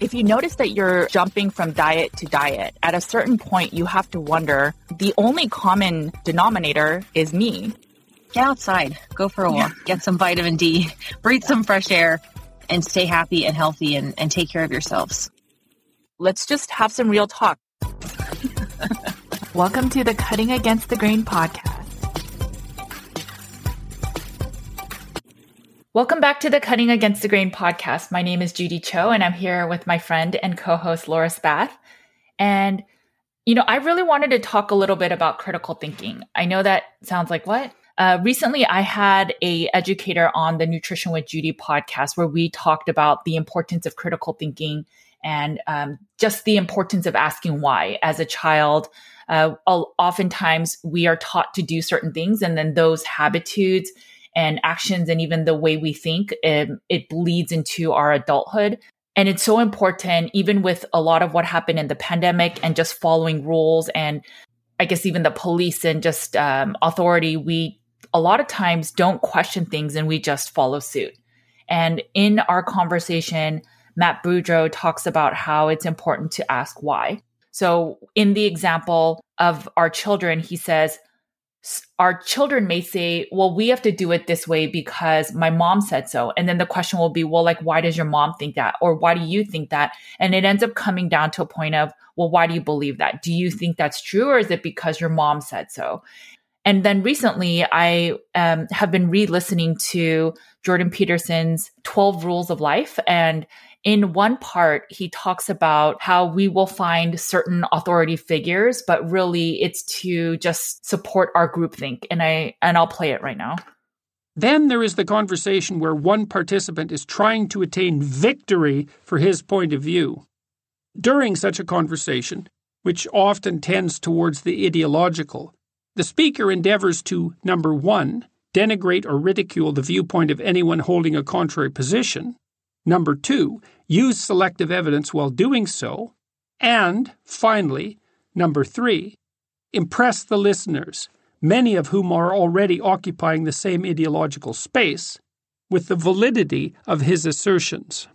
If you notice that you're jumping from diet to diet, at a certain point, you have to wonder the only common denominator is me. Get outside, go for a walk, get some vitamin D, breathe some fresh air, and stay happy and healthy and, and take care of yourselves. Let's just have some real talk. Welcome to the Cutting Against the Grain podcast. Welcome back to the Cutting Against the Grain podcast. My name is Judy Cho, and I'm here with my friend and co host Laura Spath. And, you know, I really wanted to talk a little bit about critical thinking. I know that sounds like what? Uh, recently, I had a educator on the Nutrition with Judy podcast where we talked about the importance of critical thinking and um, just the importance of asking why. As a child, uh, oftentimes we are taught to do certain things, and then those habitudes and actions and even the way we think, it, um, it bleeds into our adulthood. And it's so important, even with a lot of what happened in the pandemic and just following rules and I guess even the police and just um, authority, we a lot of times don't question things and we just follow suit. And in our conversation, Matt Beaudreau talks about how it's important to ask why. So, in the example of our children, he says, our children may say, well, we have to do it this way because my mom said so. And then the question will be, well, like, why does your mom think that? Or why do you think that? And it ends up coming down to a point of, well, why do you believe that? Do you think that's true? Or is it because your mom said so? And then recently, I um, have been re listening to Jordan Peterson's 12 Rules of Life. And in one part, he talks about how we will find certain authority figures, but really it's to just support our groupthink. And I and I'll play it right now. Then there is the conversation where one participant is trying to attain victory for his point of view. During such a conversation, which often tends towards the ideological, the speaker endeavors to, number one, denigrate or ridicule the viewpoint of anyone holding a contrary position, Number two, use selective evidence while doing so. And, finally, number three, impress the listeners, many of whom are already occupying the same ideological space, with the validity of his assertions.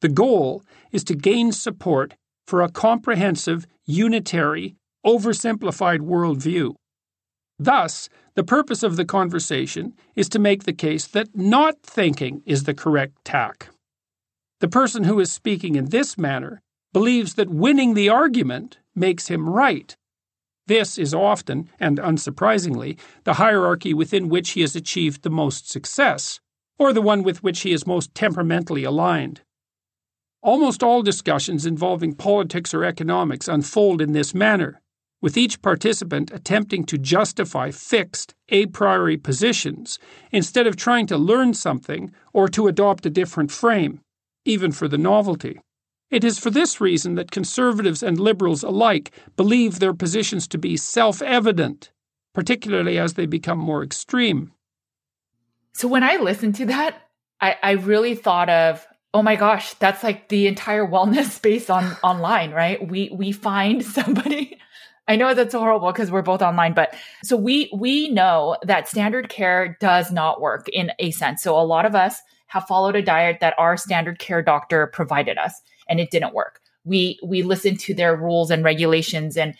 The goal is to gain support for a comprehensive, unitary, oversimplified worldview. Thus, the purpose of the conversation is to make the case that not thinking is the correct tack. The person who is speaking in this manner believes that winning the argument makes him right. This is often, and unsurprisingly, the hierarchy within which he has achieved the most success, or the one with which he is most temperamentally aligned. Almost all discussions involving politics or economics unfold in this manner, with each participant attempting to justify fixed, a priori positions instead of trying to learn something or to adopt a different frame even for the novelty. It is for this reason that conservatives and liberals alike believe their positions to be self evident, particularly as they become more extreme. So when I listened to that, I, I really thought of oh my gosh, that's like the entire wellness space on online, right? We we find somebody I know that's horrible because we're both online, but so we we know that standard care does not work in a sense. So a lot of us have followed a diet that our standard care doctor provided us and it didn't work. We we listened to their rules and regulations and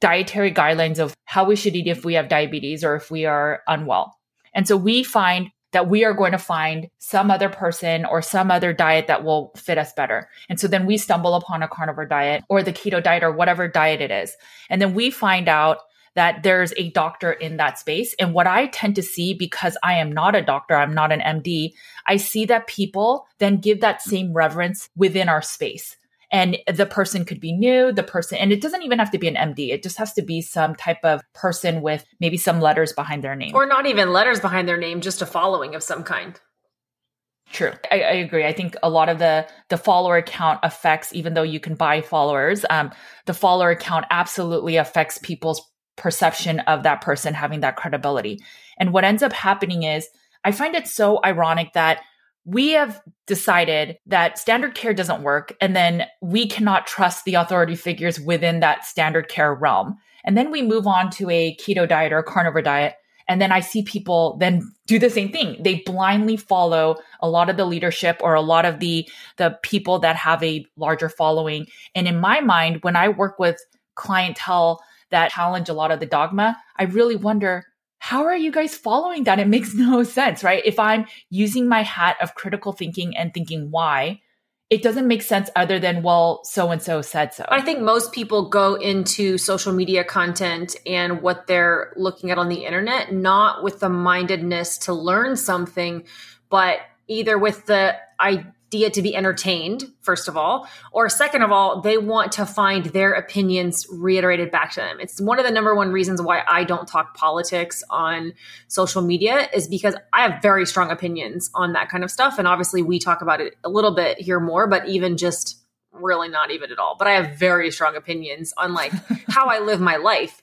dietary guidelines of how we should eat if we have diabetes or if we are unwell. And so we find that we are going to find some other person or some other diet that will fit us better. And so then we stumble upon a carnivore diet or the keto diet or whatever diet it is. And then we find out that there's a doctor in that space. And what I tend to see because I am not a doctor, I'm not an MD, I see that people then give that same reverence within our space and the person could be new the person and it doesn't even have to be an md it just has to be some type of person with maybe some letters behind their name or not even letters behind their name just a following of some kind True. I, I, agree. I think a lot of the the follower count affects, even though you can buy followers, um, the follower count absolutely affects people's perception of that person having that credibility. And what ends up happening is I find it so ironic that we have decided that standard care doesn't work and then we cannot trust the authority figures within that standard care realm. And then we move on to a keto diet or a carnivore diet and then i see people then do the same thing. They blindly follow a lot of the leadership or a lot of the the people that have a larger following. And in my mind when i work with clientele that challenge a lot of the dogma i really wonder how are you guys following that? It makes no sense, right? If I'm using my hat of critical thinking and thinking why, it doesn't make sense other than, well, so and so said so. I think most people go into social media content and what they're looking at on the internet, not with the mindedness to learn something, but either with the I idea to be entertained, first of all, or second of all, they want to find their opinions reiterated back to them. It's one of the number one reasons why I don't talk politics on social media is because I have very strong opinions on that kind of stuff. And obviously, we talk about it a little bit here more, but even just really not even at all. But I have very strong opinions on like how I live my life.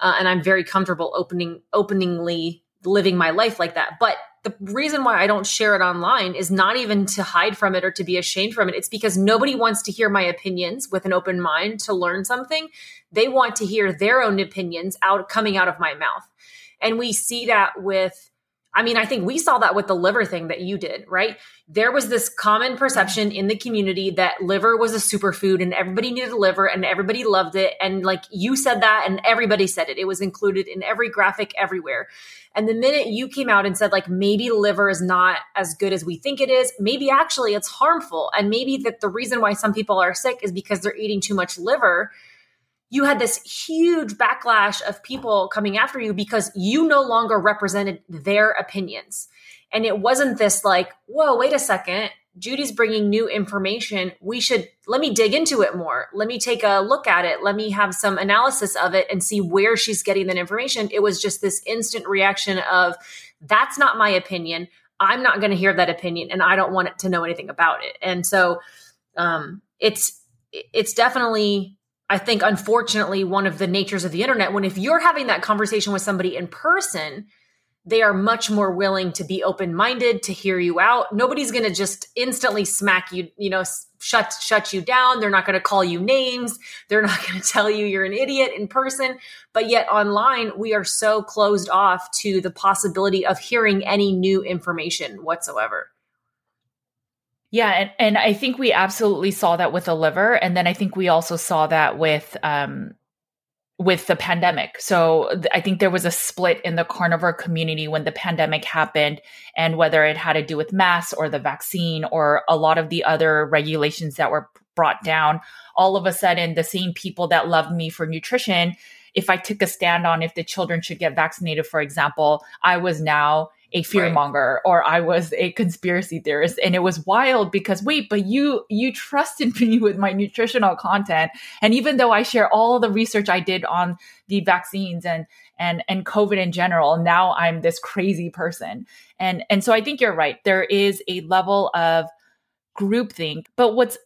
Uh, and I'm very comfortable opening openingly living my life like that. But the reason why I don't share it online is not even to hide from it or to be ashamed from it. It's because nobody wants to hear my opinions with an open mind to learn something. They want to hear their own opinions out coming out of my mouth. And we see that with I mean, I think we saw that with the liver thing that you did, right? There was this common perception in the community that liver was a superfood and everybody needed liver and everybody loved it. And like you said that and everybody said it. It was included in every graphic everywhere. And the minute you came out and said, like, maybe liver is not as good as we think it is, maybe actually it's harmful. And maybe that the reason why some people are sick is because they're eating too much liver. You had this huge backlash of people coming after you because you no longer represented their opinions. And it wasn't this like, whoa, wait a second. Judy's bringing new information. We should let me dig into it more. Let me take a look at it. Let me have some analysis of it and see where she's getting that information. It was just this instant reaction of, that's not my opinion. I'm not going to hear that opinion and I don't want to know anything about it. And so um, it's it's definitely I think unfortunately one of the natures of the internet when if you're having that conversation with somebody in person, they are much more willing to be open-minded to hear you out. Nobody's going to just instantly smack you you know shut shut you down. They're not going to call you names. They're not going to tell you you're an idiot in person. But yet online we are so closed off to the possibility of hearing any new information whatsoever yeah, and, and I think we absolutely saw that with the liver, and then I think we also saw that with um, with the pandemic. So th- I think there was a split in the carnivore community when the pandemic happened, and whether it had to do with masks or the vaccine or a lot of the other regulations that were brought down. All of a sudden, the same people that loved me for nutrition, if I took a stand on if the children should get vaccinated, for example, I was now a fearmonger right. or I was a conspiracy theorist. And it was wild because wait, but you you trusted me with my nutritional content. And even though I share all the research I did on the vaccines and and and COVID in general, now I'm this crazy person. And and so I think you're right. There is a level of groupthink. But what's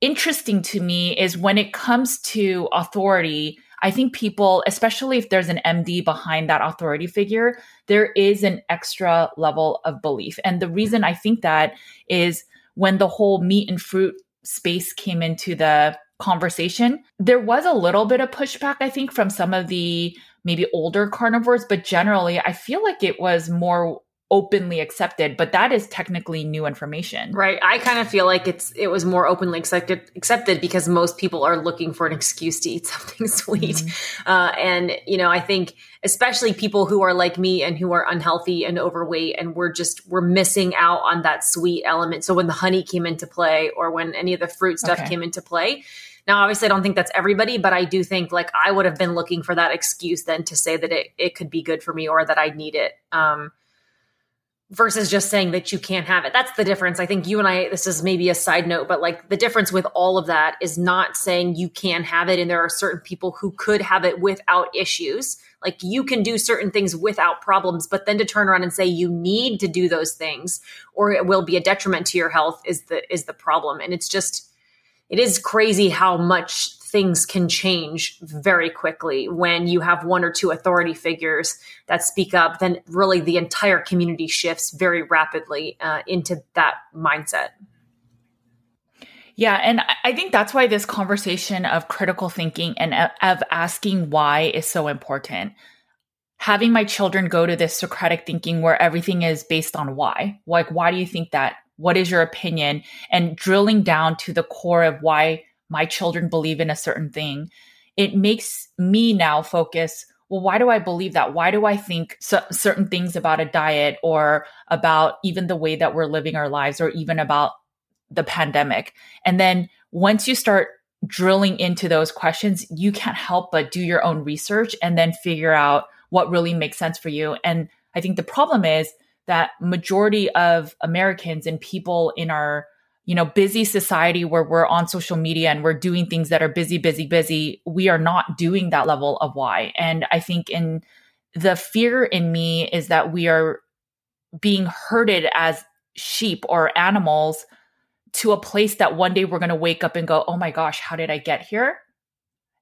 interesting to me is when it comes to authority I think people, especially if there's an MD behind that authority figure, there is an extra level of belief. And the reason I think that is when the whole meat and fruit space came into the conversation, there was a little bit of pushback, I think, from some of the maybe older carnivores, but generally, I feel like it was more openly accepted but that is technically new information right i kind of feel like it's it was more openly accepted accepted because most people are looking for an excuse to eat something sweet mm-hmm. uh, and you know i think especially people who are like me and who are unhealthy and overweight and we're just we're missing out on that sweet element so when the honey came into play or when any of the fruit stuff okay. came into play now, obviously, I don't think that's everybody, but I do think like I would have been looking for that excuse then to say that it, it could be good for me or that I need it. Um, versus just saying that you can't have it. That's the difference. I think you and I, this is maybe a side note, but like the difference with all of that is not saying you can have it. And there are certain people who could have it without issues. Like you can do certain things without problems, but then to turn around and say you need to do those things or it will be a detriment to your health is the, is the problem. And it's just, it is crazy how much things can change very quickly when you have one or two authority figures that speak up then really the entire community shifts very rapidly uh, into that mindset. Yeah and i think that's why this conversation of critical thinking and of asking why is so important. Having my children go to this socratic thinking where everything is based on why like why do you think that? What is your opinion? And drilling down to the core of why my children believe in a certain thing, it makes me now focus well, why do I believe that? Why do I think so- certain things about a diet or about even the way that we're living our lives or even about the pandemic? And then once you start drilling into those questions, you can't help but do your own research and then figure out what really makes sense for you. And I think the problem is that majority of Americans and people in our you know, busy society where we're on social media and we're doing things that are busy, busy, busy, we are not doing that level of why. And I think in the fear in me is that we are being herded as sheep or animals to a place that one day we're going to wake up and go, oh my gosh, how did I get here?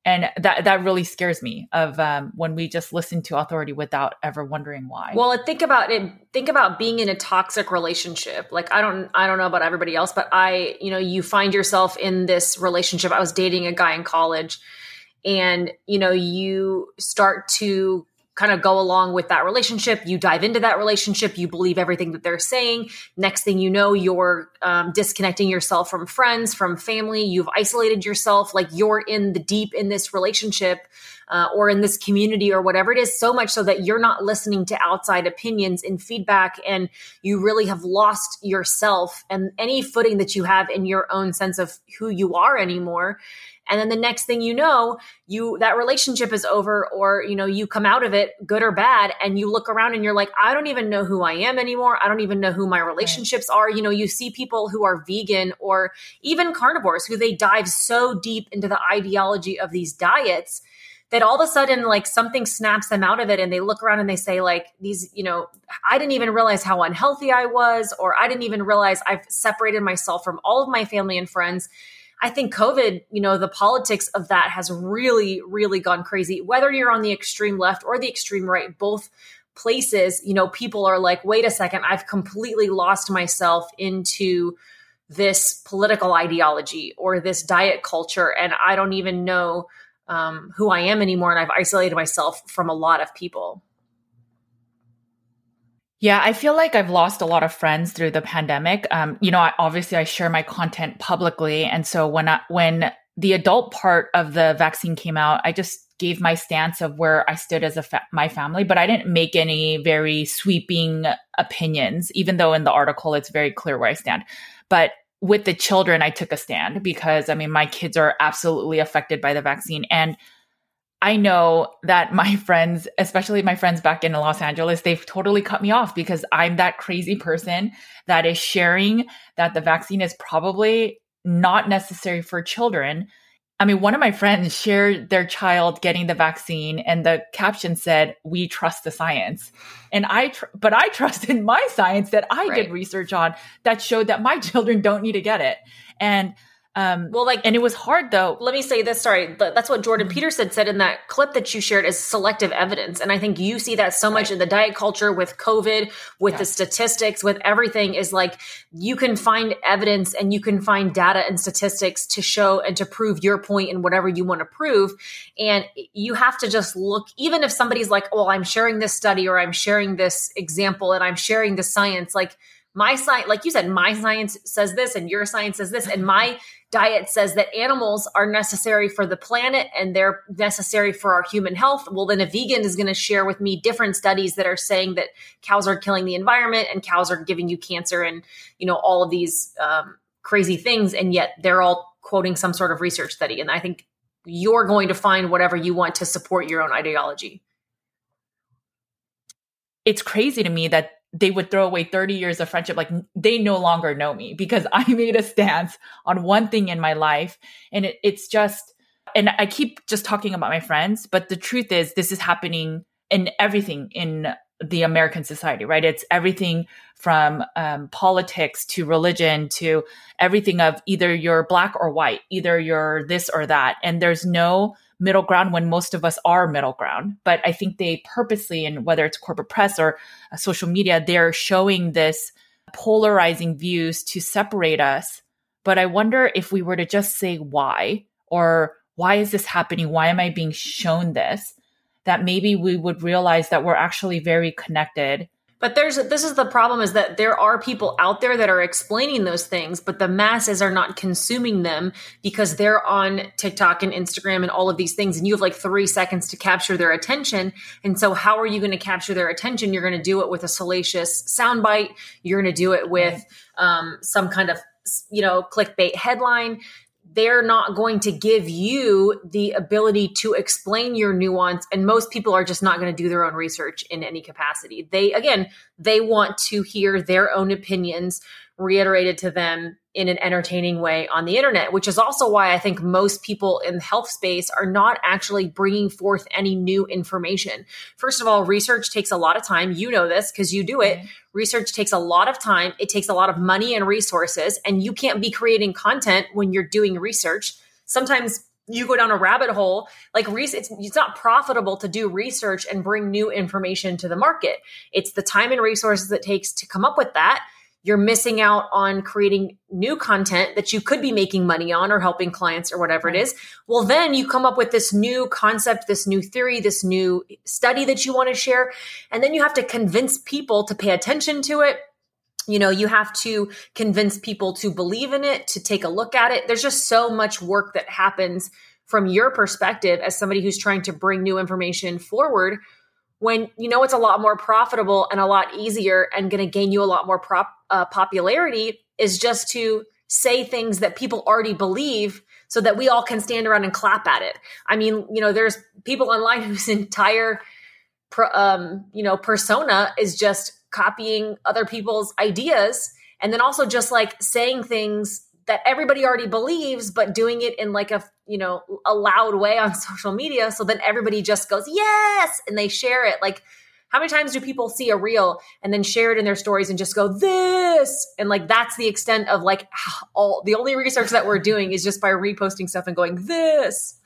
And that that really scares me of um, when we just listen to authority without ever wondering why. Well think about it think about being in a toxic relationship. Like i don't i don't know about everybody else but i you know you find yourself in this relationship. I was dating a guy in college and you know you start to kind of go along with that relationship. You dive into that relationship. You believe everything that they're saying. Next thing you know, you're um, disconnecting yourself from friends, from family. You've isolated yourself. Like you're in the deep in this relationship uh, or in this community or whatever it is, so much so that you're not listening to outside opinions and feedback. And you really have lost yourself and any footing that you have in your own sense of who you are anymore and then the next thing you know you that relationship is over or you know you come out of it good or bad and you look around and you're like i don't even know who i am anymore. I don't even know who my relationships right. are. You know you see people who are vegan or even carnivores who they dive so deep into the ideology of these diets that all of a sudden like something snaps them out of it and they look around and they say like these you know i didn't even realize how unhealthy i was or i didn't even realize i've separated myself from all of my family and friends I think COVID, you know, the politics of that has really, really gone crazy. Whether you're on the extreme left or the extreme right, both places, you know, people are like, wait a second, I've completely lost myself into this political ideology or this diet culture, and I don't even know um, who I am anymore. And I've isolated myself from a lot of people. Yeah, I feel like I've lost a lot of friends through the pandemic. Um, you know, I, obviously I share my content publicly, and so when I, when the adult part of the vaccine came out, I just gave my stance of where I stood as a fa- my family, but I didn't make any very sweeping opinions. Even though in the article it's very clear where I stand, but with the children, I took a stand because I mean my kids are absolutely affected by the vaccine, and I know that my friends, especially my friends back in Los Angeles, they've totally cut me off because I'm that crazy person that is sharing that the vaccine is probably not necessary for children. I mean, one of my friends shared their child getting the vaccine, and the caption said, "We trust the science." And I, tr- but I trusted my science that I right. did research on that showed that my children don't need to get it. And Um, well, like, and it was hard though. Let me say this. Sorry, that's what Jordan. Peterson said in that clip that you shared is selective evidence, and I think you see that so much right. in the diet culture with COVID, with yes. the statistics, with everything. Is like you can find evidence and you can find data and statistics to show and to prove your point in whatever you want to prove, and you have to just look. Even if somebody's like, "Well, I'm sharing this study or I'm sharing this example and I'm sharing the science," like my science, like you said, my science says this and your science says this, and my diet says that animals are necessary for the planet and they're necessary for our human health. Well, then a vegan is going to share with me different studies that are saying that cows are killing the environment and cows are giving you cancer and, you know, all of these um, crazy things. And yet they're all quoting some sort of research study. And I think you're going to find whatever you want to support your own ideology. It's crazy to me that they would throw away 30 years of friendship. Like they no longer know me because I made a stance on one thing in my life. And it, it's just, and I keep just talking about my friends, but the truth is, this is happening in everything in the American society, right? It's everything from um, politics to religion to everything of either you're black or white, either you're this or that. And there's no middle ground when most of us are middle ground. But I think they purposely, and whether it's corporate press or uh, social media, they're showing this polarizing views to separate us. But I wonder if we were to just say why or why is this happening? Why am I being shown this? That maybe we would realize that we're actually very connected but there's this is the problem is that there are people out there that are explaining those things, but the masses are not consuming them because they're on TikTok and Instagram and all of these things, and you have like three seconds to capture their attention. And so, how are you going to capture their attention? You're going to do it with a salacious soundbite. You're going to do it with um, some kind of you know clickbait headline they're not going to give you the ability to explain your nuance and most people are just not going to do their own research in any capacity. They again they want to hear their own opinions reiterated to them in an entertaining way on the internet, which is also why I think most people in the health space are not actually bringing forth any new information. First of all, research takes a lot of time. You know this because you do it. Mm-hmm. Research takes a lot of time, it takes a lot of money and resources, and you can't be creating content when you're doing research. Sometimes you go down a rabbit hole like it's, it's not profitable to do research and bring new information to the market it's the time and resources it takes to come up with that you're missing out on creating new content that you could be making money on or helping clients or whatever it is. Well, then you come up with this new concept, this new theory, this new study that you want to share. And then you have to convince people to pay attention to it. You know, you have to convince people to believe in it, to take a look at it. There's just so much work that happens from your perspective as somebody who's trying to bring new information forward when you know it's a lot more profitable and a lot easier and going to gain you a lot more prop, uh, popularity is just to say things that people already believe so that we all can stand around and clap at it. I mean, you know, there's people online whose entire um, you know, persona is just copying other people's ideas and then also just like saying things that everybody already believes but doing it in like a you know a loud way on social media. So then everybody just goes yes and they share it. Like how many times do people see a reel and then share it in their stories and just go this and like that's the extent of like all the only research that we're doing is just by reposting stuff and going this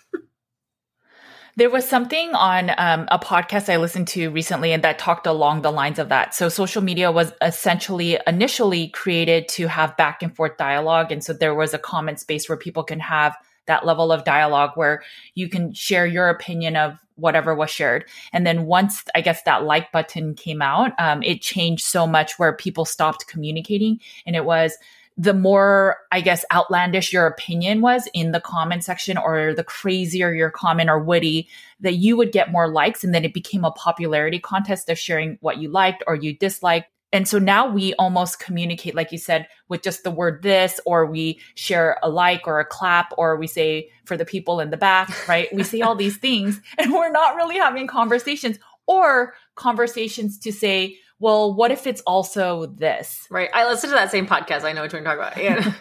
there was something on um, a podcast I listened to recently and that talked along the lines of that. So social media was essentially initially created to have back and forth dialogue. And so there was a comment space where people can have that level of dialogue where you can share your opinion of whatever was shared. And then once I guess that like button came out, um, it changed so much where people stopped communicating and it was the more, I guess, outlandish your opinion was in the comment section or the crazier your comment or witty, that you would get more likes. And then it became a popularity contest of sharing what you liked or you disliked. And so now we almost communicate, like you said, with just the word this, or we share a like or a clap, or we say for the people in the back, right? we say all these things and we're not really having conversations or conversations to say, well, what if it's also this? Right. I listened to that same podcast. I know what you're talking about. And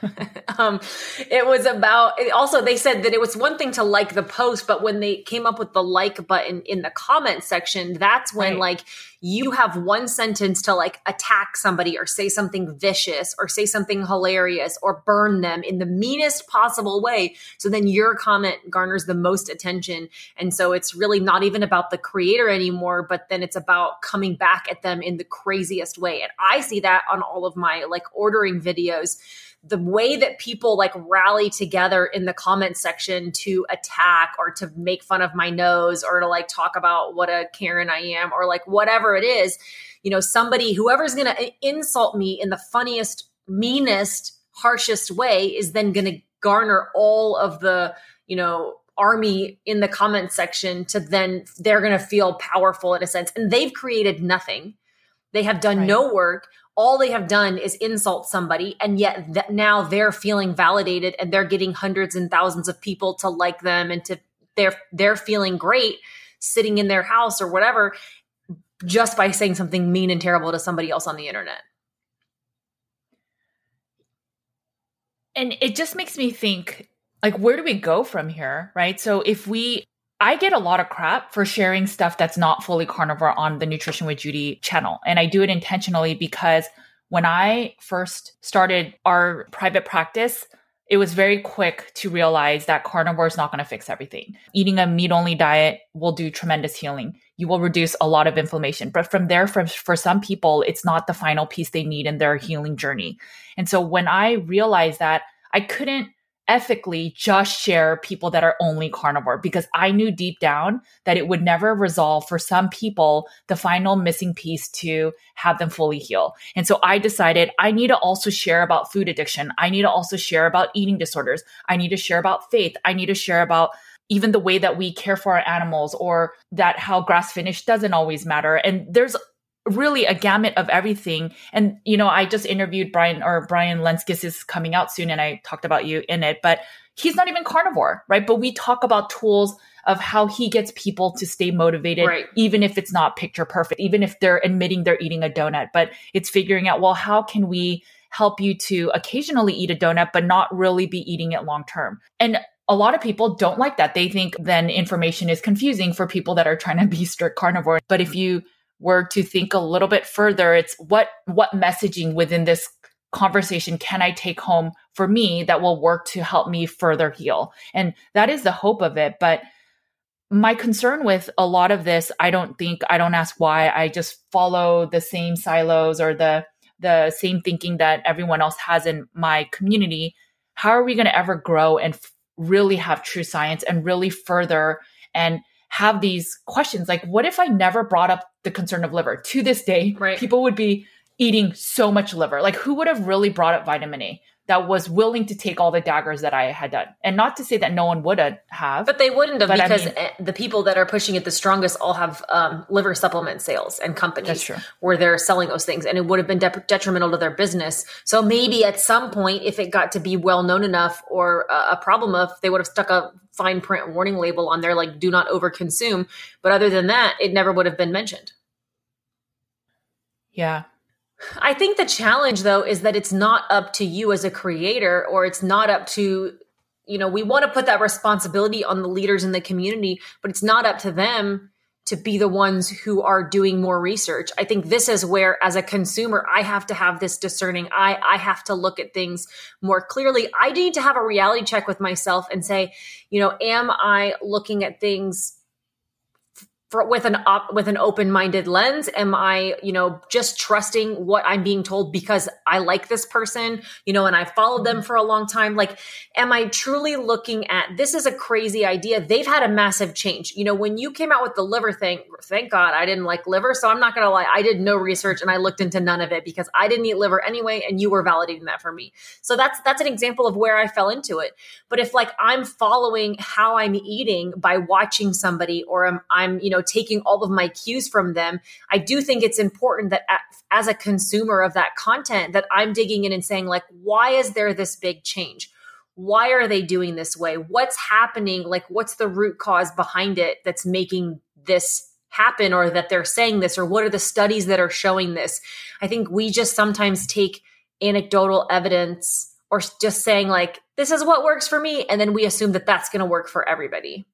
um, it was about, it also, they said that it was one thing to like the post, but when they came up with the like button in the comment section, that's when right. like you have one sentence to like attack somebody or say something vicious or say something hilarious or burn them in the meanest possible way. So then your comment garners the most attention. And so it's really not even about the creator anymore, but then it's about coming back at them in the craziest way. And I see that on all of my like ordering videos the way that people like rally together in the comment section to attack or to make fun of my nose or to like talk about what a Karen I am or like whatever it is, you know, somebody, whoever's going to insult me in the funniest, meanest, harshest way is then going to garner all of the, you know, army in the comment section to then they're going to feel powerful in a sense. And they've created nothing. They have done right. no work. All they have done is insult somebody and yet th- now they're feeling validated and they're getting hundreds and thousands of people to like them and to they're they're feeling great sitting in their house or whatever just by saying something mean and terrible to somebody else on the internet. And it just makes me think like where do we go from here right? So if we I get a lot of crap for sharing stuff that's not fully carnivore on the Nutrition with Judy channel. And I do it intentionally because when I first started our private practice, it was very quick to realize that carnivore is not going to fix everything. Eating a meat only diet will do tremendous healing. You will reduce a lot of inflammation. But from there, for, for some people, it's not the final piece they need in their healing journey. And so when I realized that, I couldn't ethically just share people that are only carnivore because I knew deep down that it would never resolve for some people the final missing piece to have them fully heal. And so I decided I need to also share about food addiction. I need to also share about eating disorders. I need to share about faith. I need to share about even the way that we care for our animals or that how grass finished doesn't always matter. And there's really a gamut of everything. And, you know, I just interviewed Brian or Brian Lenskis is coming out soon and I talked about you in it, but he's not even carnivore, right? But we talk about tools of how he gets people to stay motivated, right. even if it's not picture perfect, even if they're admitting they're eating a donut, but it's figuring out, well, how can we help you to occasionally eat a donut, but not really be eating it long term? And a lot of people don't like that. They think then information is confusing for people that are trying to be strict carnivore. But if you were to think a little bit further, it's what what messaging within this conversation can I take home for me that will work to help me further heal? And that is the hope of it. But my concern with a lot of this, I don't think I don't ask why. I just follow the same silos or the the same thinking that everyone else has in my community. How are we going to ever grow and f- really have true science and really further and have these questions like, what if I never brought up the concern of liver? To this day, right. people would be eating so much liver. Like, who would have really brought up vitamin A? That was willing to take all the daggers that I had done. And not to say that no one would have. But they wouldn't have because I mean, the people that are pushing it the strongest all have um, liver supplement sales and companies where they're selling those things. And it would have been de- detrimental to their business. So maybe at some point, if it got to be well known enough or a problem of, they would have stuck a fine print warning label on there like, do not overconsume. But other than that, it never would have been mentioned. Yeah. I think the challenge though is that it's not up to you as a creator or it's not up to you know, we want to put that responsibility on the leaders in the community, but it's not up to them to be the ones who are doing more research. I think this is where as a consumer I have to have this discerning eye. I have to look at things more clearly. I need to have a reality check with myself and say, you know, am I looking at things for, with an op, with an open minded lens? Am I, you know, just trusting what I'm being told because I like this person, you know, and I followed them mm-hmm. for a long time? Like, am I truly looking at this is a crazy idea? They've had a massive change. You know, when you came out with the liver thing, thank God I didn't like liver. So I'm not going to lie. I did no research and I looked into none of it because I didn't eat liver anyway. And you were validating that for me. So that's, that's an example of where I fell into it. But if like I'm following how I'm eating by watching somebody or I'm, I'm, you know, know, taking all of my cues from them, I do think it's important that as a consumer of that content that I'm digging in and saying like, why is there this big change? Why are they doing this way? What's happening? Like, what's the root cause behind it that's making this happen or that they're saying this or what are the studies that are showing this? I think we just sometimes take anecdotal evidence or just saying like, this is what works for me. And then we assume that that's going to work for everybody.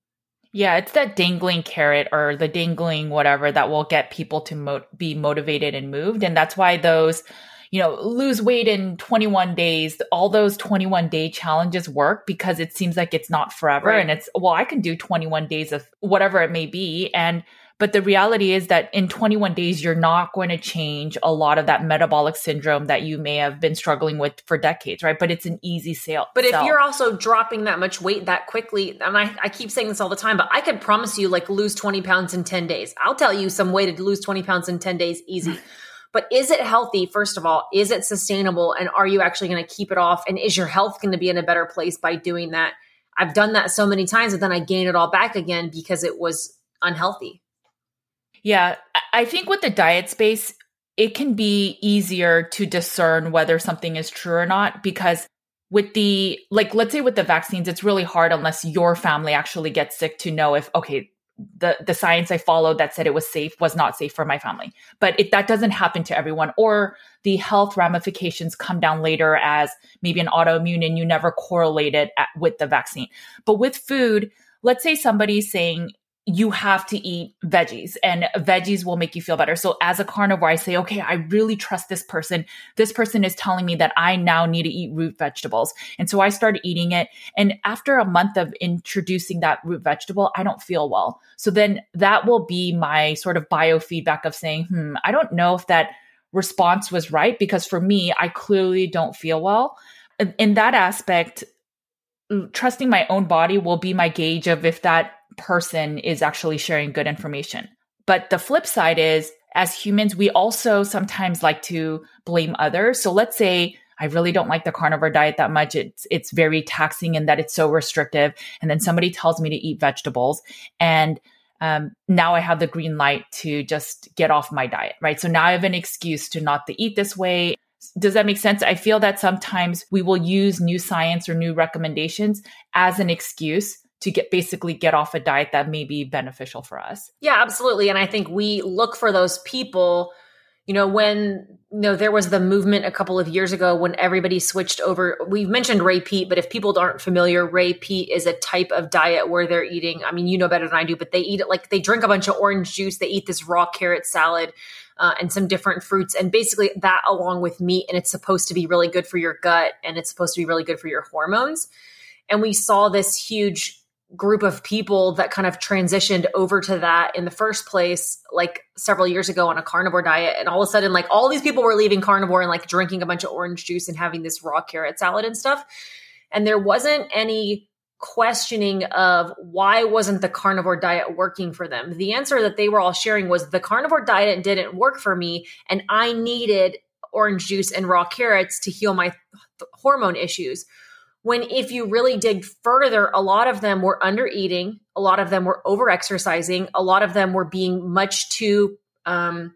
Yeah, it's that dangling carrot or the dangling whatever that will get people to mo- be motivated and moved. And that's why those, you know, lose weight in 21 days, all those 21 day challenges work because it seems like it's not forever. Right. And it's, well, I can do 21 days of whatever it may be. And but the reality is that in 21 days, you're not going to change a lot of that metabolic syndrome that you may have been struggling with for decades, right? But it's an easy sale. But if you're also dropping that much weight that quickly, and I, I keep saying this all the time, but I could promise you, like, lose 20 pounds in 10 days. I'll tell you some way to lose 20 pounds in 10 days easy. But is it healthy? First of all, is it sustainable? And are you actually going to keep it off? And is your health going to be in a better place by doing that? I've done that so many times, but then I gain it all back again because it was unhealthy. Yeah, I think with the diet space, it can be easier to discern whether something is true or not because with the like let's say with the vaccines it's really hard unless your family actually gets sick to know if okay the the science I followed that said it was safe was not safe for my family. But if that doesn't happen to everyone, or the health ramifications come down later as maybe an autoimmune and you never correlated at, with the vaccine. But with food, let's say somebody's saying you have to eat veggies and veggies will make you feel better. So as a carnivore, I say, okay, I really trust this person. This person is telling me that I now need to eat root vegetables. And so I started eating it. And after a month of introducing that root vegetable, I don't feel well. So then that will be my sort of biofeedback of saying, hmm, I don't know if that response was right because for me, I clearly don't feel well. In that aspect, trusting my own body will be my gauge of if that person is actually sharing good information. But the flip side is, as humans, we also sometimes like to blame others. So let's say I really don't like the carnivore diet that much. It's it's very taxing in that it's so restrictive. And then somebody tells me to eat vegetables, and um, now I have the green light to just get off my diet, right? So now I have an excuse to not to eat this way. Does that make sense? I feel that sometimes we will use new science or new recommendations as an excuse to get basically get off a diet that may be beneficial for us. Yeah, absolutely. And I think we look for those people, you know, when you know there was the movement a couple of years ago when everybody switched over. We've mentioned Ray Peat, but if people aren't familiar, Ray Peat is a type of diet where they're eating, I mean, you know better than I do, but they eat it like they drink a bunch of orange juice, they eat this raw carrot salad. Uh, and some different fruits, and basically that along with meat. And it's supposed to be really good for your gut and it's supposed to be really good for your hormones. And we saw this huge group of people that kind of transitioned over to that in the first place like several years ago on a carnivore diet and all of a sudden like all these people were leaving carnivore and like drinking a bunch of orange juice and having this raw carrot salad and stuff. And there wasn't any questioning of why wasn't the carnivore diet working for them? The answer that they were all sharing was the carnivore diet didn't work for me and i needed orange juice and raw carrots to heal my hormone issues when if you really dig further a lot of them were under eating a lot of them were over exercising a lot of them were being much too um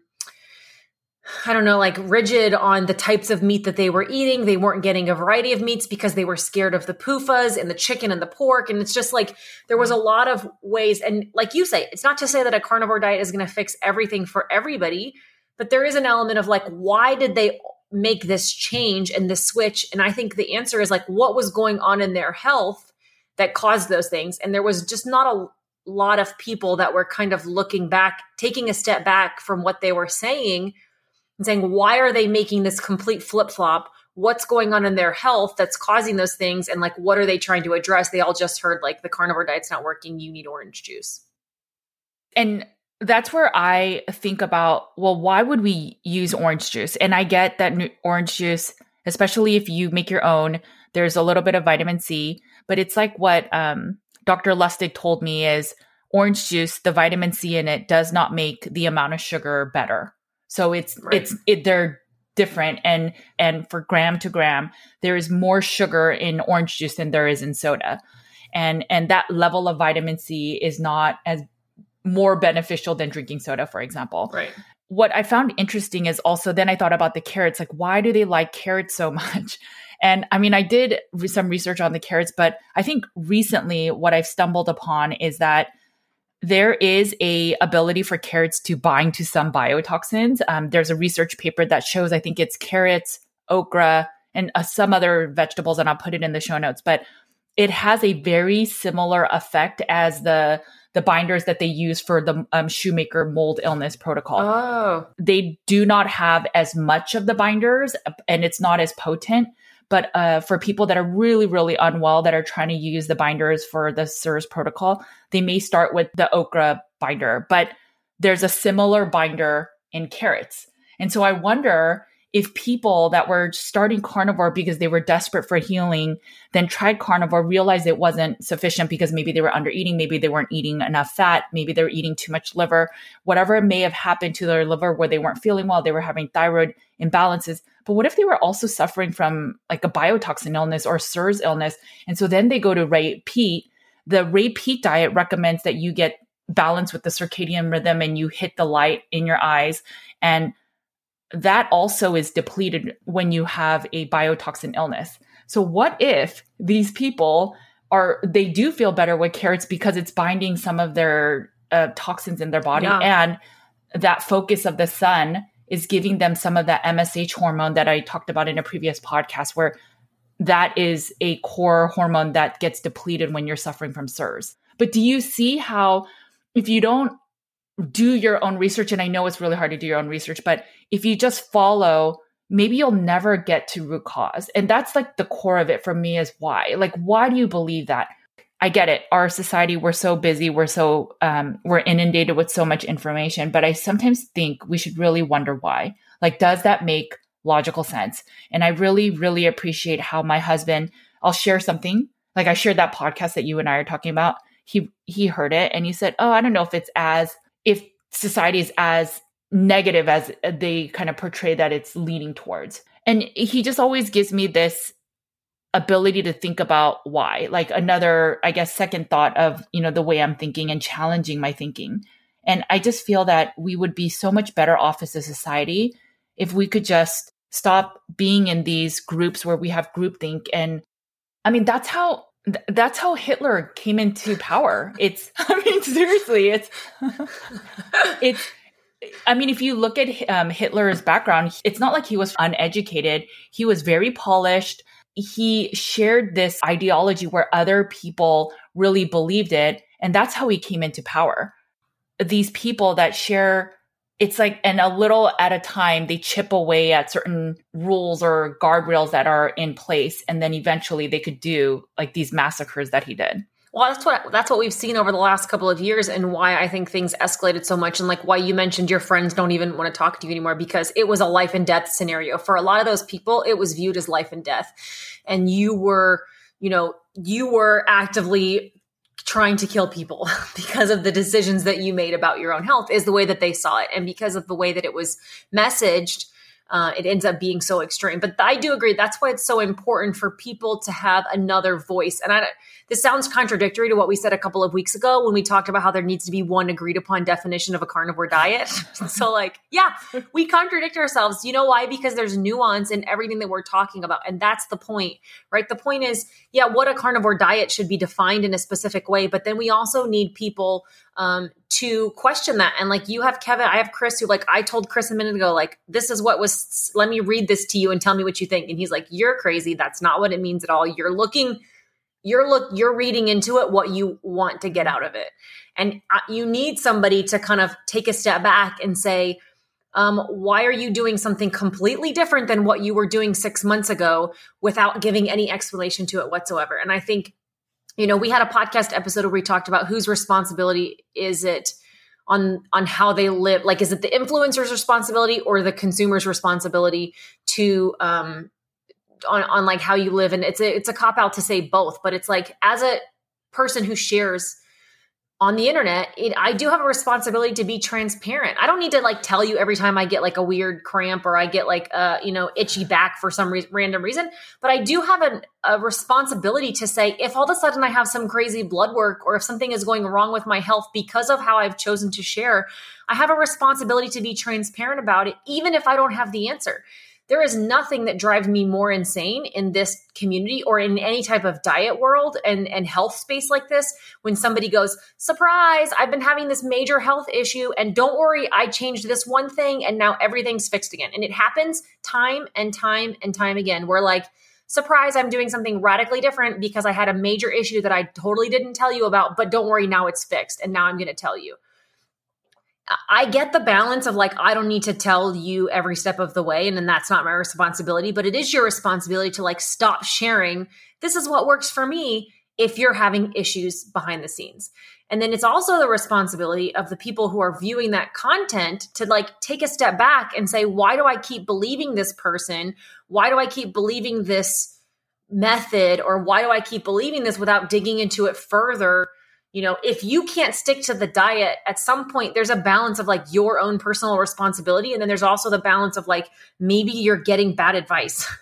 I don't know, like rigid on the types of meat that they were eating. They weren't getting a variety of meats because they were scared of the PUFAs and the chicken and the pork. And it's just like there was a lot of ways. And like you say, it's not to say that a carnivore diet is going to fix everything for everybody, but there is an element of like, why did they make this change and this switch? And I think the answer is like, what was going on in their health that caused those things? And there was just not a lot of people that were kind of looking back, taking a step back from what they were saying and saying, why are they making this complete flip flop? What's going on in their health that's causing those things? And like, what are they trying to address? They all just heard like the carnivore diet's not working. You need orange juice. And that's where I think about, well, why would we use orange juice? And I get that orange juice, especially if you make your own, there's a little bit of vitamin C, but it's like what um, Dr. Lustig told me is orange juice, the vitamin C in it does not make the amount of sugar better. So it's right. it's it they're different and and for gram to gram there is more sugar in orange juice than there is in soda. And and that level of vitamin C is not as more beneficial than drinking soda, for example. Right. What I found interesting is also then I thought about the carrots. Like, why do they like carrots so much? And I mean, I did some research on the carrots, but I think recently what I've stumbled upon is that there is a ability for carrots to bind to some biotoxins. Um, there's a research paper that shows I think it's carrots, okra, and uh, some other vegetables, and I'll put it in the show notes. But it has a very similar effect as the the binders that they use for the um, shoemaker mold illness protocol. Oh. They do not have as much of the binders and it's not as potent. But uh, for people that are really, really unwell that are trying to use the binders for the CIRS protocol, they may start with the okra binder. But there's a similar binder in carrots. And so I wonder if people that were starting carnivore because they were desperate for healing, then tried carnivore, realized it wasn't sufficient because maybe they were under eating, maybe they weren't eating enough fat, maybe they were eating too much liver, whatever may have happened to their liver where they weren't feeling well, they were having thyroid imbalances. But what if they were also suffering from like a biotoxin illness or CIRS illness? And so then they go to Ray Peat. The Ray Peat diet recommends that you get balance with the circadian rhythm and you hit the light in your eyes. And that also is depleted when you have a biotoxin illness. So what if these people are they do feel better with carrots because it's binding some of their uh, toxins in their body yeah. and that focus of the sun is giving them some of that MSH hormone that I talked about in a previous podcast where that is a core hormone that gets depleted when you're suffering from CIRS. But do you see how if you don't do your own research and i know it's really hard to do your own research but if you just follow maybe you'll never get to root cause. And that's like the core of it for me is why. Like why do you believe that? I get it. Our society we're so busy we're so um, we're inundated with so much information but i sometimes think we should really wonder why. Like does that make logical sense? And i really really appreciate how my husband i'll share something. Like i shared that podcast that you and i are talking about. He he heard it and he said oh i don't know if it's as if society is as negative as they kind of portray that it's leaning towards. And he just always gives me this ability to think about why, like another, I guess, second thought of, you know, the way I'm thinking and challenging my thinking. And I just feel that we would be so much better off as a society if we could just stop being in these groups where we have groupthink. And I mean, that's how that's how Hitler came into power. It's, I mean, seriously, it's, it's, I mean, if you look at um, Hitler's background, it's not like he was uneducated. He was very polished. He shared this ideology where other people really believed it. And that's how he came into power. These people that share it's like and a little at a time they chip away at certain rules or guardrails that are in place and then eventually they could do like these massacres that he did well that's what that's what we've seen over the last couple of years and why i think things escalated so much and like why you mentioned your friends don't even want to talk to you anymore because it was a life and death scenario. For a lot of those people it was viewed as life and death. And you were you know you were actively trying to kill people because of the decisions that you made about your own health is the way that they saw it. And because of the way that it was messaged uh, it ends up being so extreme. But i do agree that's why it's so important for people to have another voice. And i this sounds contradictory to what we said a couple of weeks ago when we talked about how there needs to be one agreed upon definition of a carnivore diet. so, like, yeah, we contradict ourselves. You know why? Because there's nuance in everything that we're talking about. And that's the point, right? The point is, yeah, what a carnivore diet should be defined in a specific way. But then we also need people um, to question that. And like you have Kevin, I have Chris who like I told Chris a minute ago, like, this is what was let me read this to you and tell me what you think. And he's like, You're crazy. That's not what it means at all. You're looking you're look you're reading into it what you want to get out of it. And you need somebody to kind of take a step back and say um, why are you doing something completely different than what you were doing six months ago without giving any explanation to it whatsoever? And i think you know we had a podcast episode where we talked about whose responsibility is it on on how they live. Like is it the influencer's responsibility or the consumer's responsibility to um on, on like how you live and it's a it's a cop out to say both but it's like as a person who shares on the internet it, i do have a responsibility to be transparent. I don't need to like tell you every time i get like a weird cramp or i get like a you know itchy back for some re- random reason but i do have an, a responsibility to say if all of a sudden i have some crazy blood work or if something is going wrong with my health because of how i've chosen to share i have a responsibility to be transparent about it even if i don't have the answer there is nothing that drives me more insane in this community or in any type of diet world and, and health space like this when somebody goes, surprise, I've been having this major health issue. And don't worry, I changed this one thing and now everything's fixed again. And it happens time and time and time again. We're like, surprise, I'm doing something radically different because I had a major issue that I totally didn't tell you about, but don't worry, now it's fixed. And now I'm going to tell you. I get the balance of like, I don't need to tell you every step of the way, and then that's not my responsibility, but it is your responsibility to like stop sharing. This is what works for me if you're having issues behind the scenes. And then it's also the responsibility of the people who are viewing that content to like take a step back and say, why do I keep believing this person? Why do I keep believing this method? Or why do I keep believing this without digging into it further? You know, if you can't stick to the diet, at some point there's a balance of like your own personal responsibility. And then there's also the balance of like maybe you're getting bad advice.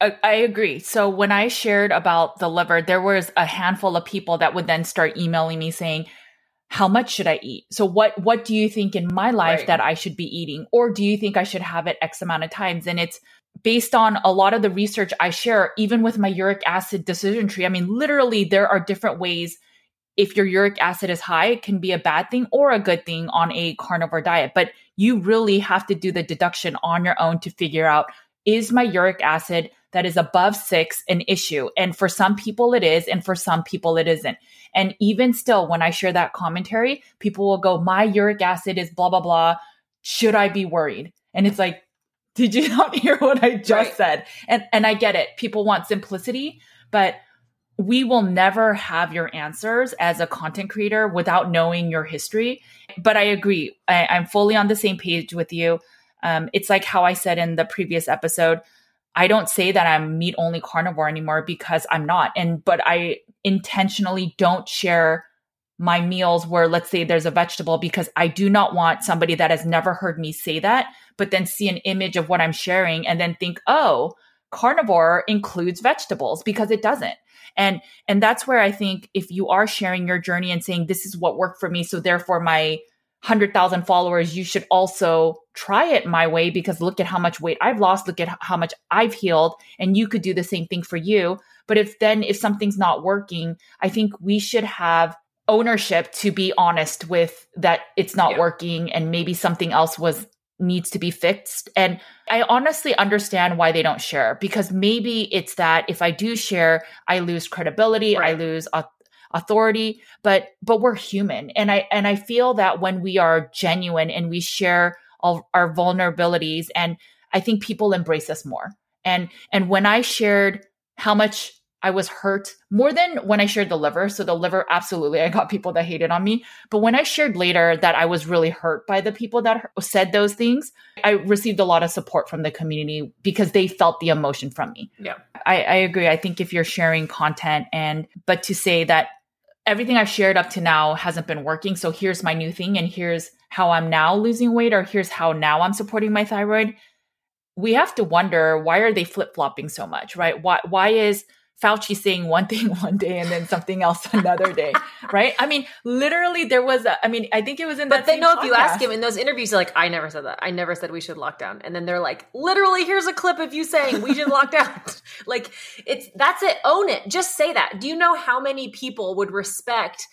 I, agree. So when I shared about the liver, there was a handful of people that would then start emailing me saying, how much should I eat? So what what do you think in my life right. that I should be eating? Or do you think I should have it X amount of times? And it's based on a lot of the research I share, even with my uric acid decision tree. I mean, literally there are different ways if your uric acid is high, it can be a bad thing or a good thing on a carnivore diet. But you really have to do the deduction on your own to figure out is my uric acid that is above six an issue. And for some people it is, and for some people it isn't. And even still, when I share that commentary, people will go, My uric acid is blah, blah, blah. Should I be worried? And it's like, did you not hear what I just right. said? And and I get it. People want simplicity, but we will never have your answers as a content creator without knowing your history. But I agree. I, am fully on the same page with you. Um, it's like how I said in the previous episode I don't say that I'm meat only carnivore anymore because I'm not. And, but I intentionally don't share my meals where let's say there's a vegetable because I do not want somebody that has never heard me say that, but then see an image of what I'm sharing and then think, oh, carnivore includes vegetables because it doesn't. And and that's where I think if you are sharing your journey and saying this is what worked for me, so therefore my 100,000 followers, you should also try it my way because look at how much weight I've lost, look at how much I've healed, and you could do the same thing for you. But if then, if something's not working, I think we should have ownership to be honest with that it's not yeah. working and maybe something else was needs to be fixed. And I honestly understand why they don't share because maybe it's that if I do share, I lose credibility, right. I lose authority but but we're human and i and i feel that when we are genuine and we share all our vulnerabilities and i think people embrace us more and and when i shared how much I was hurt more than when I shared the liver. So the liver, absolutely, I got people that hated on me. But when I shared later that I was really hurt by the people that said those things, I received a lot of support from the community because they felt the emotion from me. Yeah, I, I agree. I think if you're sharing content and, but to say that everything I've shared up to now hasn't been working. So here's my new thing, and here's how I'm now losing weight, or here's how now I'm supporting my thyroid. We have to wonder why are they flip flopping so much, right? Why why is Fauci saying one thing one day and then something else another day, right? I mean, literally, there was. A, I mean, I think it was in. The But they know if you ask him in those interviews, like, I never said that. I never said we should lock down. And then they're like, literally, here's a clip of you saying we should lock down. like, it's that's it. Own it. Just say that. Do you know how many people would respect?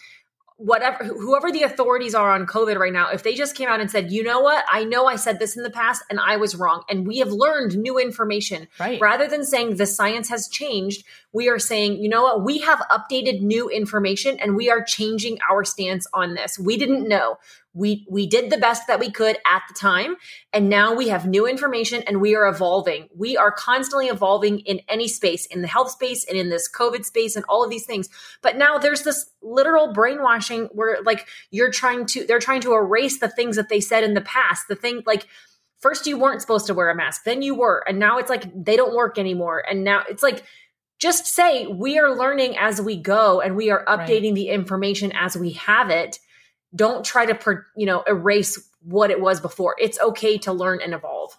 Whatever whoever the authorities are on covid right now if they just came out and said you know what? I know i said this in the past and i was wrong and we have learned new information. Right. Rather than saying the science has changed we are saying you know what? We have updated new information and we are changing our stance on this. We didn't know we we did the best that we could at the time and now we have new information and we are evolving. We are constantly evolving in any space in the health space and in this covid space and all of these things. But now there's this literal brainwashing where like you're trying to they're trying to erase the things that they said in the past the thing like first you weren't supposed to wear a mask then you were and now it's like they don't work anymore. And now it's like just say we are learning as we go and we are updating right. the information as we have it don't try to you know erase what it was before it's okay to learn and evolve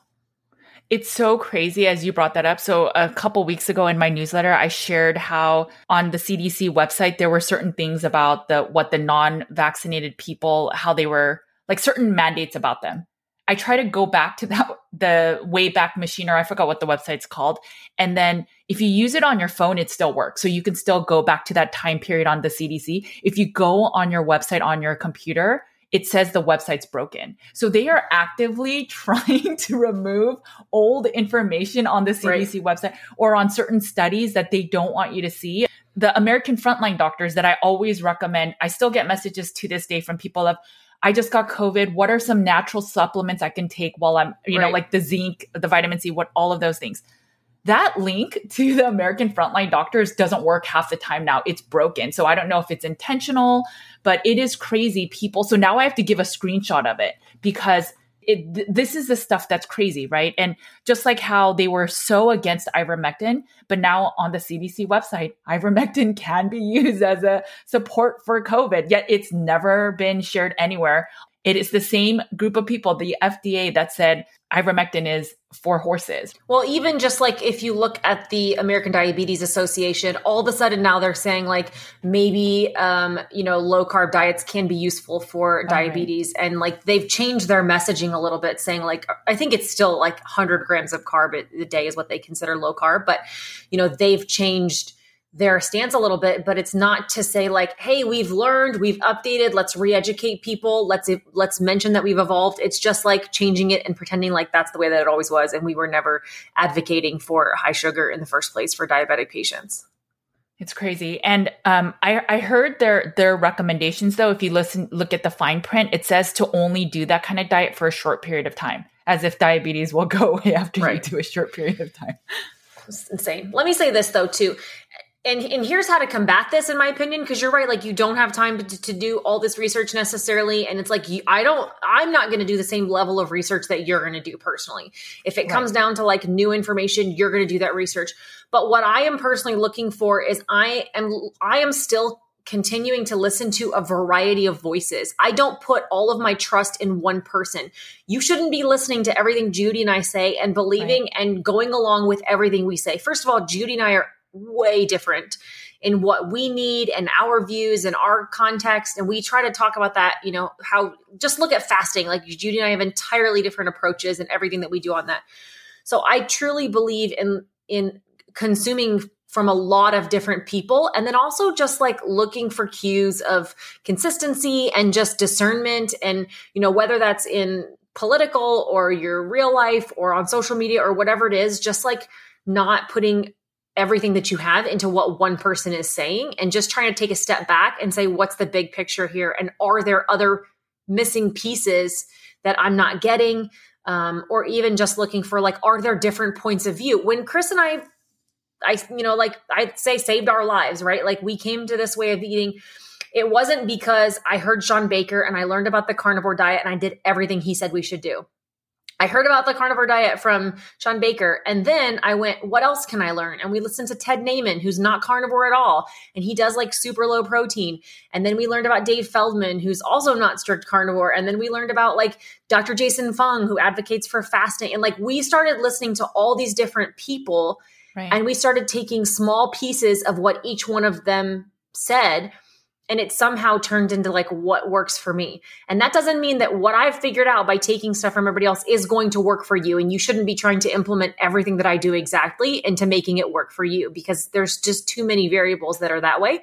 it's so crazy as you brought that up. So a couple weeks ago in my newsletter, I shared how on the CDC website there were certain things about the what the non-vaccinated people, how they were like certain mandates about them. I try to go back to that the Wayback Machine, or I forgot what the website's called. And then if you use it on your phone, it still works. So you can still go back to that time period on the CDC. If you go on your website on your computer, it says the website's broken. So they are actively trying to remove old information on the CDC right. website or on certain studies that they don't want you to see. The American frontline doctors that I always recommend, I still get messages to this day from people of, I just got COVID. What are some natural supplements I can take while I'm, you right. know, like the zinc, the vitamin C, what all of those things that link to the American frontline doctors doesn't work half the time now. It's broken. So I don't know if it's intentional, but it is crazy people. So now I have to give a screenshot of it because it, this is the stuff that's crazy, right? And just like how they were so against ivermectin, but now on the CDC website, ivermectin can be used as a support for COVID, yet it's never been shared anywhere. It is the same group of people, the FDA, that said ivermectin is for horses. Well, even just like if you look at the American Diabetes Association, all of a sudden now they're saying like maybe um, you know low carb diets can be useful for diabetes, right. and like they've changed their messaging a little bit, saying like I think it's still like 100 grams of carb a day is what they consider low carb, but you know they've changed their stance a little bit but it's not to say like hey we've learned we've updated let's re-educate people let's let's mention that we've evolved it's just like changing it and pretending like that's the way that it always was and we were never advocating for high sugar in the first place for diabetic patients it's crazy. And um, I, I heard their their recommendations though. If you listen, look at the fine print, it says to only do that kind of diet for a short period of time, as if diabetes will go away after right. you do a short period of time. It's insane. Let me say this though too and and here's how to combat this in my opinion because you're right like you don't have time to, to do all this research necessarily and it's like you, i don't i'm not going to do the same level of research that you're going to do personally if it right. comes down to like new information you're going to do that research but what i am personally looking for is i am i am still continuing to listen to a variety of voices. I don't put all of my trust in one person. You shouldn't be listening to everything Judy and I say and believing right. and going along with everything we say. First of all, Judy and I are way different in what we need and our views and our context. And we try to talk about that, you know, how just look at fasting. Like Judy and I have entirely different approaches and everything that we do on that. So I truly believe in in consuming from a lot of different people and then also just like looking for cues of consistency and just discernment and you know whether that's in political or your real life or on social media or whatever it is just like not putting everything that you have into what one person is saying and just trying to take a step back and say, what's the big picture here? And are there other missing pieces that I'm not getting? Um, or even just looking for like, are there different points of view? When Chris and I, I, you know, like I'd say saved our lives, right? Like we came to this way of eating. It wasn't because I heard Sean Baker and I learned about the carnivore diet and I did everything he said we should do. I heard about the carnivore diet from Sean Baker. And then I went, what else can I learn? And we listened to Ted Naiman, who's not carnivore at all. And he does like super low protein. And then we learned about Dave Feldman, who's also not strict carnivore. And then we learned about like Dr. Jason Fung, who advocates for fasting. And like we started listening to all these different people. Right. And we started taking small pieces of what each one of them said and it somehow turned into like what works for me. And that doesn't mean that what I've figured out by taking stuff from everybody else is going to work for you. And you shouldn't be trying to implement everything that I do exactly into making it work for you because there's just too many variables that are that way.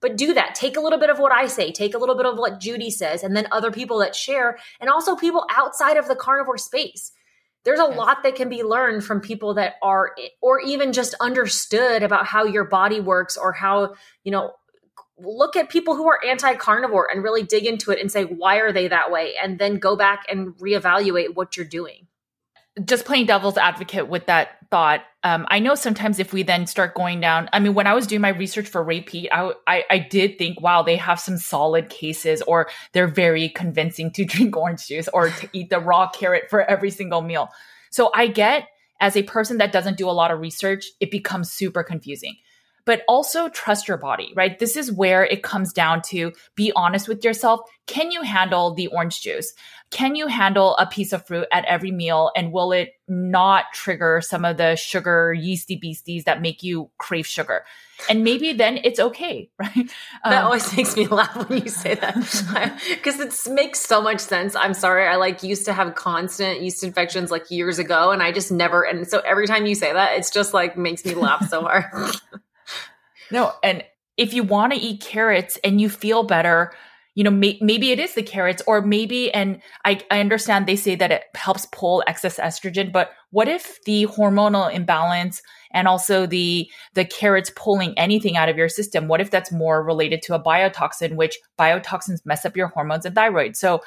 But do that. Take a little bit of what I say, take a little bit of what Judy says, and then other people that share, and also people outside of the carnivore space. There's a lot that can be learned from people that are, or even just understood about how your body works or how, you know, look at people who are anti-carnivore and really dig into it and say why are they that way? And then go back and reevaluate what you're doing. Just playing devil's advocate with that thought um, i know sometimes if we then start going down i mean when i was doing my research for Ray Peat I, I, I did think wow they have some solid cases or they're very convincing to drink orange juice or to eat the raw carrot for every single meal. So i get as a person that doesn't do a lot of research it becomes super confusing but also trust your body, right? This is where it comes down to be honest with yourself. Can you handle the orange juice? Can you handle a piece of fruit at every meal? And will it not trigger some of the sugar yeasty beasties that make you crave sugar? And maybe then it's okay, right? Um, that always makes me laugh when you say that because it makes so much sense. I'm sorry. I like used to have constant yeast infections like years ago and I just never, and so every time you say that, it's just like makes me laugh so hard. No, and if you want to eat carrots and you feel better, you know, may- maybe it is the carrots or maybe, and I, I understand they say that it helps pull excess estrogen, but what if the hormonal imbalance and also the, the carrots pulling anything out of your system? What if that's more related to a biotoxin, which biotoxins mess up your hormones and thyroid? So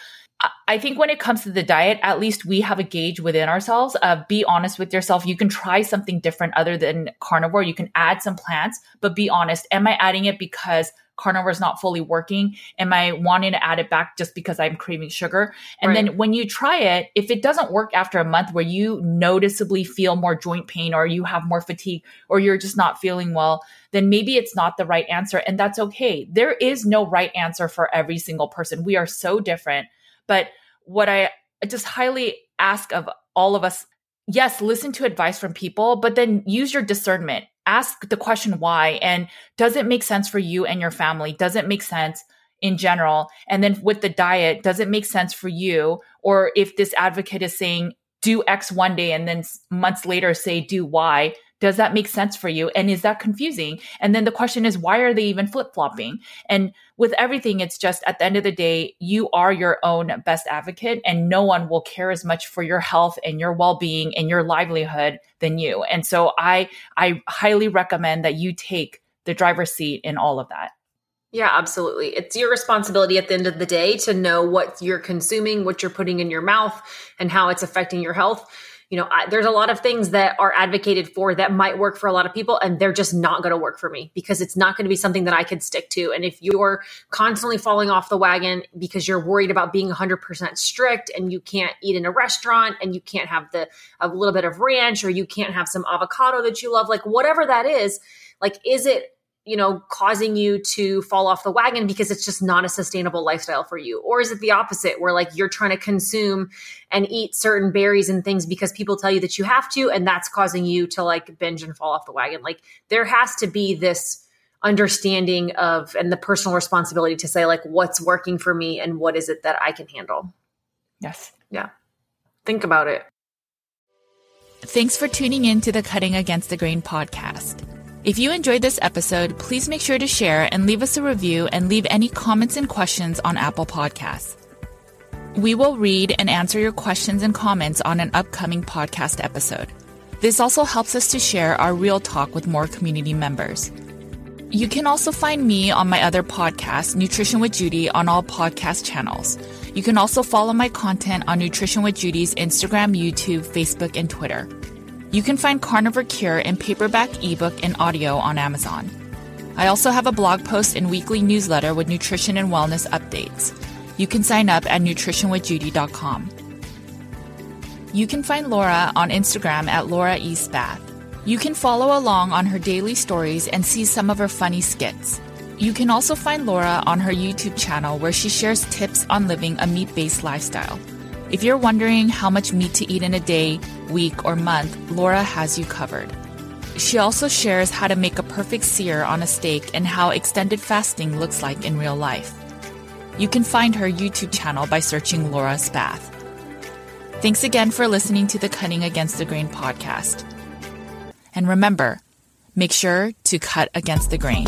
I think when it comes to the diet, at least we have a gauge within ourselves. Uh, be honest with yourself. You can try something different other than carnivore. You can add some plants, but be honest. Am I adding it because carnivore is not fully working? Am I wanting to add it back just because I'm craving sugar? And right. then when you try it, if it doesn't work after a month where you noticeably feel more joint pain or you have more fatigue or you're just not feeling well, then maybe it's not the right answer. And that's okay. There is no right answer for every single person. We are so different. But what I just highly ask of all of us yes, listen to advice from people, but then use your discernment. Ask the question why and does it make sense for you and your family? Does it make sense in general? And then with the diet, does it make sense for you? Or if this advocate is saying do X one day and then months later say do Y, does that make sense for you? And is that confusing? And then the question is, why are they even flip flopping? And with everything, it's just at the end of the day, you are your own best advocate, and no one will care as much for your health and your well being and your livelihood than you. And so I, I highly recommend that you take the driver's seat in all of that. Yeah, absolutely. It's your responsibility at the end of the day to know what you're consuming, what you're putting in your mouth, and how it's affecting your health you know, I, there's a lot of things that are advocated for that might work for a lot of people, and they're just not going to work for me because it's not going to be something that I could stick to. And if you're constantly falling off the wagon because you're worried about being 100% strict and you can't eat in a restaurant and you can't have the a little bit of ranch or you can't have some avocado that you love, like whatever that is, like is it you know, causing you to fall off the wagon because it's just not a sustainable lifestyle for you? Or is it the opposite where like you're trying to consume and eat certain berries and things because people tell you that you have to and that's causing you to like binge and fall off the wagon? Like there has to be this understanding of and the personal responsibility to say like what's working for me and what is it that I can handle. Yes. Yeah. Think about it. Thanks for tuning in to the Cutting Against the Grain podcast. If you enjoyed this episode, please make sure to share and leave us a review and leave any comments and questions on Apple Podcasts. We will read and answer your questions and comments on an upcoming podcast episode. This also helps us to share our real talk with more community members. You can also find me on my other podcast, Nutrition with Judy, on all podcast channels. You can also follow my content on Nutrition with Judy's Instagram, YouTube, Facebook, and Twitter. You can find Carnivore Cure in paperback, ebook, and audio on Amazon. I also have a blog post and weekly newsletter with nutrition and wellness updates. You can sign up at nutritionwithjudy.com. You can find Laura on Instagram at Laura Spath. You can follow along on her daily stories and see some of her funny skits. You can also find Laura on her YouTube channel where she shares tips on living a meat based lifestyle. If you're wondering how much meat to eat in a day, week, or month, Laura has you covered. She also shares how to make a perfect sear on a steak and how extended fasting looks like in real life. You can find her YouTube channel by searching Laura Spath. Thanks again for listening to the Cutting Against the Grain podcast. And remember, make sure to cut against the grain.